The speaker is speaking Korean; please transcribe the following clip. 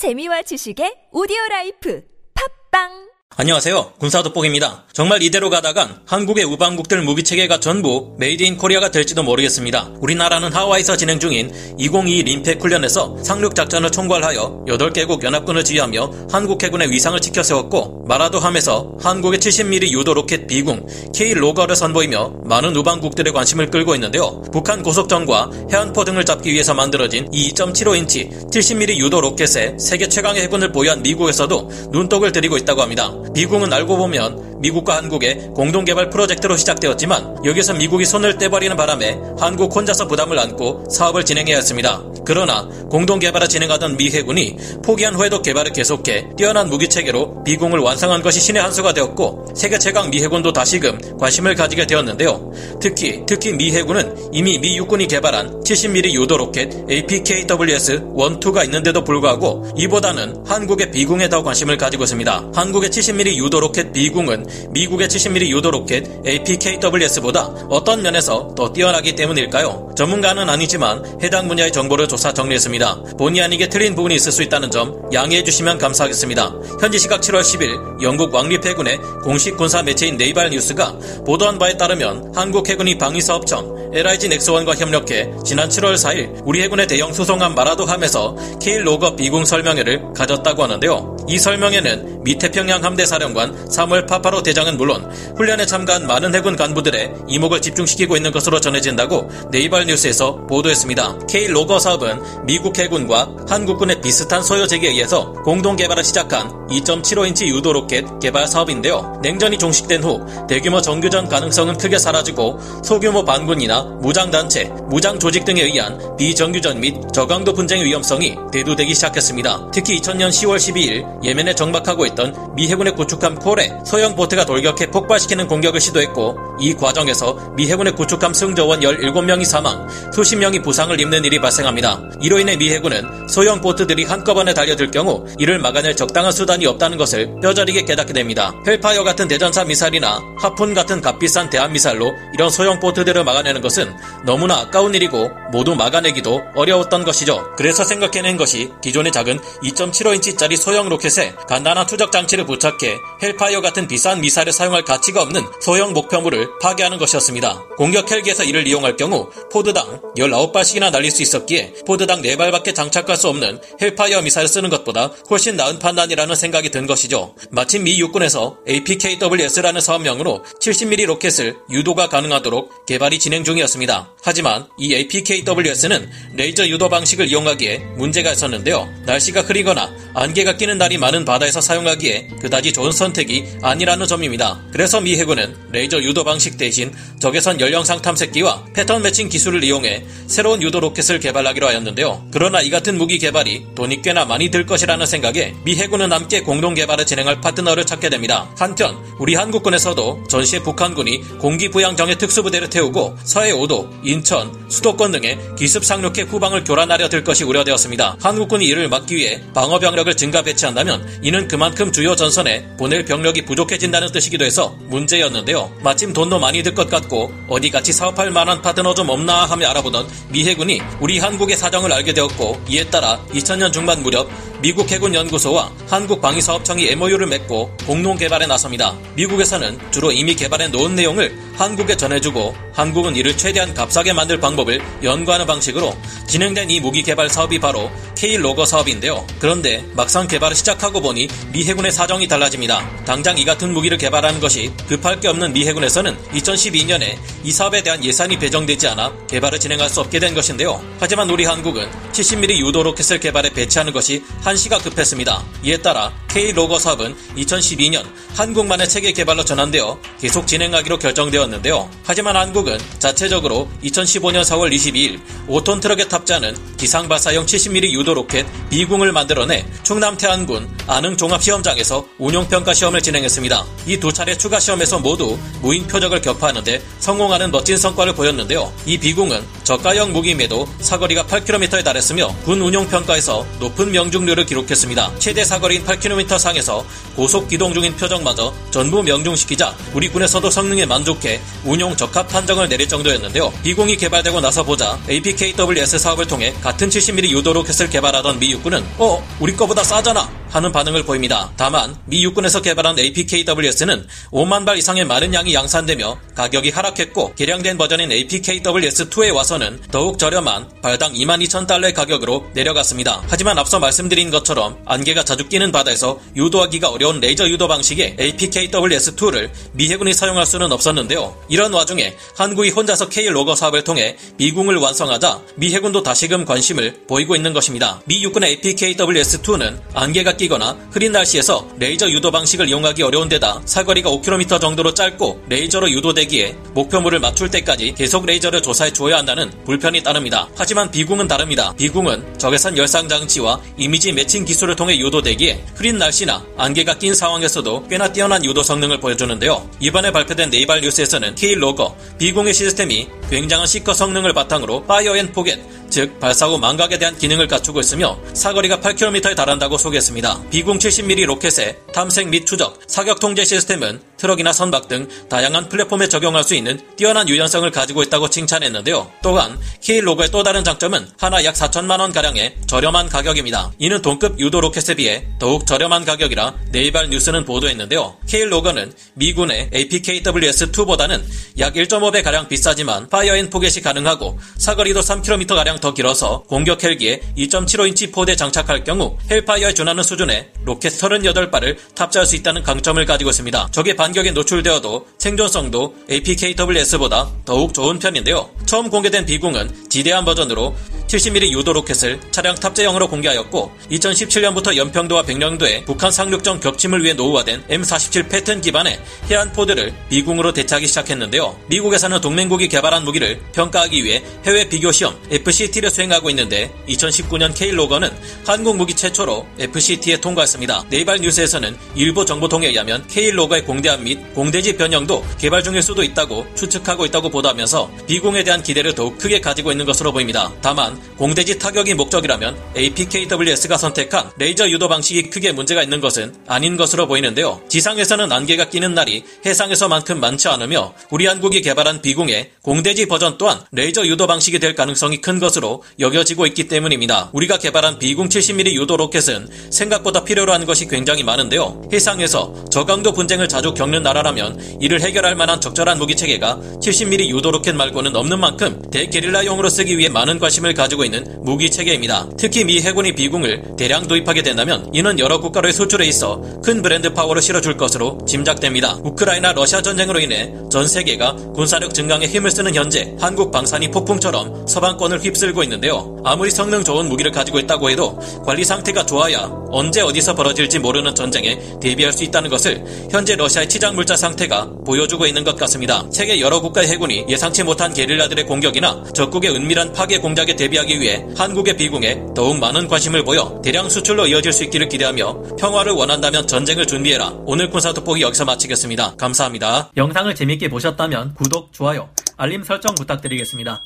재미와 지식의 오디오 라이프. 팟빵 안녕하세요. 군사 돋보기입니다. 정말 이대로 가다간 한국의 우방국들 무기 체계가 전부 Made in Korea가 될지도 모르겠습니다. 우리나라는 하와이에서 진행 중인 2022 림팩 훈련에서 상륙 작전을 총괄하여 8개국 연합군을 지휘하며 한국 해군의 위상을 지켜세웠고 마라도함에서 한국의 70mm 유도 로켓 비궁 K 로거를 선보이며 많은 우방국들의 관심을 끌고 있는데요. 북한 고속정과 해안포 등을 잡기 위해서 만들어진 이 2.75인치 70mm 유도 로켓에 세계 최강의 해군을 보유한 미국에서도 눈독을 들이고 있다고 합니다. 미국은 알고 보면 미국과 한국의 공동 개발 프로젝트로 시작되었지만 여기서 미국이 손을 떼버리는 바람에 한국 혼자서 부담을 안고 사업을 진행해야 했습니다. 그러나 공동 개발을 진행하던 미 해군이 포기한 후에도 개발을 계속해 뛰어난 무기 체계로 비궁을 완성한 것이 신의 한 수가 되었고 세계 최강 미 해군도 다시금 관심을 가지게 되었는데요. 특히 특히 미 해군은 이미 미 육군이 개발한 70mm 유도 로켓 APKWS-1, 2가 있는데도 불구하고 이보다는 한국의 비궁에 더 관심을 가지고 있습니다. 한국의 70mm 유도 로켓 비궁은 미국의 70mm 유도 로켓 APKWS보다 어떤 면에서 더 뛰어나기 때문일까요? 전문가는 아니지만 해당 분야의 정보를 조사 정리했습니다. 본의 아니게 틀린 부분이 있을 수 있다는 점 양해해 주시면 감사하겠습니다. 현지 시각 7월 10일 영국 왕립 해군의 공식 군사 매체인 네이발 뉴스가 보도한 바에 따르면 한국 해군이 방위사업청 LIG 넥스원과 협력해 지난 7월 4일 우리 해군의 대형 수송함 마라도함에서 K 로거 비궁 설명회를 가졌다고 하는데요. 이 설명회는 미 태평양 함대 사령관 사무엘 파파로 대장은 물론 훈련에 참가한 많은 해군 간부들의 이목을 집중시키고 있는 것으로 전해진다고 네이발 뉴스에서 보도했습니다. K 로거 사업은 미국 해군과 한국군의 비슷한 소요 제기에 의해서 공동 개발을 시작한 2.75인치 유도 로켓 개발 사업인데요. 냉전이 종식된 후 대규모 정규전 가능성은 크게 사라지고 소규모 반군이나 무장단체, 무장 조직 등에 의한 비정규전 및 저강도 분쟁의 위험성이 대두되기 시작했습니다. 특히 2000년 10월 12일 예멘에 정박하고 있던 미 해군의 구축함 콜에 소형 보트가 돌격해 폭발시키는 공격을 시도했고 이 과정에서 미 해군의 구축함 승조원 17명이 사망, 수십 명이 부상을 입는 일이 발생합니다. 이로 인해 미 해군은 소형 보트들이 한꺼번에 달려들 경우 이를 막아낼 적당한 수단이 없다는 것을 뼈저리게 깨닫게 됩니다. 헬파이어 같은 대전차 미사일이나 하푼 같은 값비싼 대한 미사일로 이런 소형 보트들을 막아내는 것은 너무나 아까운 일이고 모두 막아내기도 어려웠던 것이죠. 그래서 생각해낸 것이 기존의 작은 2.75인치짜리 소형 로켓에 간단한 추적 장치를 부착해 헬파이어 같은 비싼 미사일을 사용할 가치가 없는 소형 목표물을 파괴하는 것이었습니다. 공격 헬기에서 이를 이용할 경우 pod당 19발씩이나 날릴 수 있었기에 pod당 4발밖에 장착할 수 없는 헬파이어 미사일을 쓰는 것보다 훨씬 나은 판단이라는 생각이 든 것이죠. 마침 미 육군에서 APKWS라는 사업명으로 70mm 로켓을 유도가 가능하도록 개발이 진행 중 이었습니다. 하지만 이 APKWS는 레이저 유도 방식을 이용하기에 문제가 있었는데요. 날씨가 흐리거나 안개가 끼는 날이 많은 바다에서 사용하기에 그다지 좋은 선택이 아니라는 점입니다. 그래서 미 해군은 레이저 유도 방식 대신 적외선 열영상 탐색기와 pattern matching 기술을 이용해 새로운 유도 로켓을 개발하기로 하였는데요. 그러나 이 같은 무기 개발이 돈이 꽤나 많이 들 것이라는 생각에 미 해군은 함께 공동 개발을 진행할 파트너를 찾게 됩니다. 한편 우리 한국군에서도 전시에 북한군이 공기 부양정에 특수부대를 태우고 서해 5도, 인천, 수도권 등에 기습 상륙해 후방을 교란하려 들 것이 우려되었습니다. 한국군이 이를 막기 위해 방어 병력을 증가 배치한다면 이는 그만큼 주요 전선에 보낼 병력이 부족해진다는 뜻이기도 해서 문제였는데요. 마침 돈도 많이 들 것 같고 어디 같이 사업할 만한 파트너 좀 없나 하며 알아보던 미 해군이 우리 한국의 사정을 알게 되었고 이에 따라 2000년 중반 무렵 미국 해군 연구소와 한국 방위사업청이 MOU를 맺고 공동 개발에 나섭니다. 미국에서는 주로 이미 개발해 놓은 내용을 한국에 전해주고 한국은 이를 최대한 값싸게 만들 방법을 연구하는 방식으로 진행된 이 무기 개발 사업이 바로 K 로거 사업인데요. 그런데 막상 개발을 시작하고 보니 미 해군의 사정이 달라집니다. 당장 이 같은 무기를 개발하는 것이 급할 게 없는 미 해군에서는 2012년에 이 사업에 대한 예산이 배정되지 않아 개발을 진행할 수 없게 된 것인데요. 하지만 우리 한국은 70mm 유도 로켓을 개발해 배치하는 것이 한시가 급했습니다. 이에 따라 K 로거 사업은 2012년 한국만의 체계 개발로 전환되어 계속 진행하기로 결정되었는데요. 하지만 한국은 자체적으로 2015년 4월 22일 5톤 트럭에 탑재하는 기상 발사용 70mm 유도 로켓 B궁을 만들어내 충남 태안군 안흥 종합시험장에서 운용평가 시험을 진행했습니다. 이 두 차례 추가 시험에서 모두 무인 표적을 격파하는데 성공하는 멋진 성과를 보였는데요. 이 B궁은 저가형 무기임에도 사거리가 8km에 달했으며 군 운용평가에서 높은 명중률을 사거리를 기록했습니다. 최대 사거리인 8km 상에서 고속 기동 중인 표적마저 전부 명중시키자 우리 군에서도 성능에 만족해 운용 적합 판정을 내릴 정도였는데요. 비궁이 개발되고 나서 보자 APKWS 사업을 통해 같은 70mm 유도 로켓을 개발하던 미 육군은 어 우리 거보다 싸잖아 하는 반응을 보입니다. 다만 미 육군에서 개발한 APKWS는 5만 발 이상의 많은 양이 양산되며 가격이 하락했고 개량된 버전인 APKWS2에 와서는 더욱 저렴한 발당 22,000달러의 가격으로 내려갔습니다. 하지만 앞서 말씀드린 것처럼 안개가 자주 끼는 바다에서 유도하기가 어려운 레이저 유도 방식의 APKWS2를 미 해군이 사용할 수는 없었는데요. 이런 와중에 한국이 혼자서 K-LOGIR 사업을 통해 비궁을 완성하자 미 해군도 다시금 관심을 보이고 있는 것입니다. 미 육군의 APKWS2는 안개가 끼거나 흐린 날씨에서 레이저 유도 방식을 이용하기 어려운 데다 사거리가 5km 정도로 짧고 레이저로 유도되기에 목표물을 맞출 때까지 계속 레이저를 조사해 주어야 한다는 불편이 따릅니다. 하지만 비궁은 다릅니다. 비궁은 적외선 열상 장치와 이미지 매칭 기술을 통해 유도되기에 흐린 날씨나 안개가 낀 상황에서도 꽤나 뛰어난 유도 성능을 보여주는데요. 이번에 발표된 Naval News에서는 K-LOGIR 비궁의 시스템이 굉장한 seeker 성능을 바탕으로 fire and forget 즉 발사 후 망각에 대한 기능을 갖추고 있으며 사거리가 8km에 달한다고 소개했습니다. 비궁 70mm 로켓의 탐색 및 추적, 사격 통제 시스템은 트럭이나 선박 등 다양한 플랫폼에 적용할 수 있는 뛰어난 유연성을 가지고 있다고 칭찬했는데요. 또한 K-LOGIR의 또 다른 장점은 하나 약 4천만 원 가량의 저렴한 가격입니다. 이는 동급 유도 로켓에 비해 더욱 저렴한 가격이라 Naval News는 보도했는데요. K-LOGIR는 미군의 APKWS2보다는 약 1.5배 가량 비싸지만 파이어앤 포겟이 가능하고 사거리도 3km 가량 더 길어서 공격 헬기에 2.75인치 pod에 장착할 경우 Hellfire에 준하는 수준의 로켓 38발을 탑재할 수 있다는 강점을 가지고 있습니다. 적의 반격에 노출되어도 생존성도 APKWS보다 더욱 좋은 편인데요. 처음 공개된 비궁은 지대함 버전으로 70mm 유도 로켓을 차량 탑재형으로 공개하였고 2017년부터 연평도와 백령도에 북한 상륙정 격침을 위해 노후화된 M47 Patton 기반의 해안포들을 비궁으로 대체하기 시작했는데요. 미국에서는 동맹국이 개발한 무기를 평가하기 위해 해외 비교 시험 FCT를 수행하고 있는데 2019년 K-LOGIR는 한국 무기 최초로 FCT에 통과했습니다. Naval News에서는 일부 정보통에 의하면 K-LOGIR의 공대함 및 공대지 변형도 개발 중일 수도 있다고 추측하고 있다고 보도하면서 비궁에 대한 기대를 더욱 크게 가지고 있는 것으로 보입니다. 다만 공대지 타격이 목적이라면 APKWS가 선택한 레이저 유도 방식이 크게 문제가 있는 것은 아닌 것으로 보이는데요. 지상에서는 안개가 끼는 날이 해상에서만큼 많지 않으며 우리 한국이 개발한 비궁의 공대지 버전 또한 레이저 유도 방식이 될 가능성이 큰 것으로 여겨지고 있기 때문입니다. 우리가 개발한 비궁 70mm 유도 로켓은 생각보다 필요 로 하는 것이 굉장히 많은데요. 해상에서 저강도 분쟁을 자주 겪는 나라라면 이를 해결할 만한 적절한 무기 체계가 70mm 유도 로켓 말고는 없는 만큼 대게릴라용으로 쓰기 위해 많은 관심을 가지고 있는 무기 체계입니다. 특히 미 해군이 비궁을 대량 도입하게 된다면 이는 여러 국가로의 수출에 있어 큰 브랜드 파워를 실어줄 것으로 짐작됩니다. 우크라이나 러시아 전쟁으로 인해 전 세계가 군사력 증강에 힘을 쓰는 현재 한국 방산이 폭풍처럼 서방권을 휩쓸고 있는데요. 아무리 성능 좋은 무기를 가지고 있다고 해도 관리 상태가 좋아야 언제 어디서 벌어질지 모르는 전쟁에 대비할 수 있다는 것을 현재 러시아의 치장 물자 상태가 보여주고 있는 것 같습니다. 세계 여러 국가의 해군이 예상치 못한 게릴라들의 공격이나 적국의 은밀한 파괴 공작에 대비하 하기 위해 한국의 비공에 더욱 많은 관심을 보여 대량 수출로 이어질 수 있기를 기대하며 평화를 원한다면 전쟁을 준비해라. 오늘 군사 돋보기 여기서 마치겠습니다. 감사합니다. 영상을 재밌게 보셨다면 구독, 좋아요, 알림 설정 부탁드리겠습니다.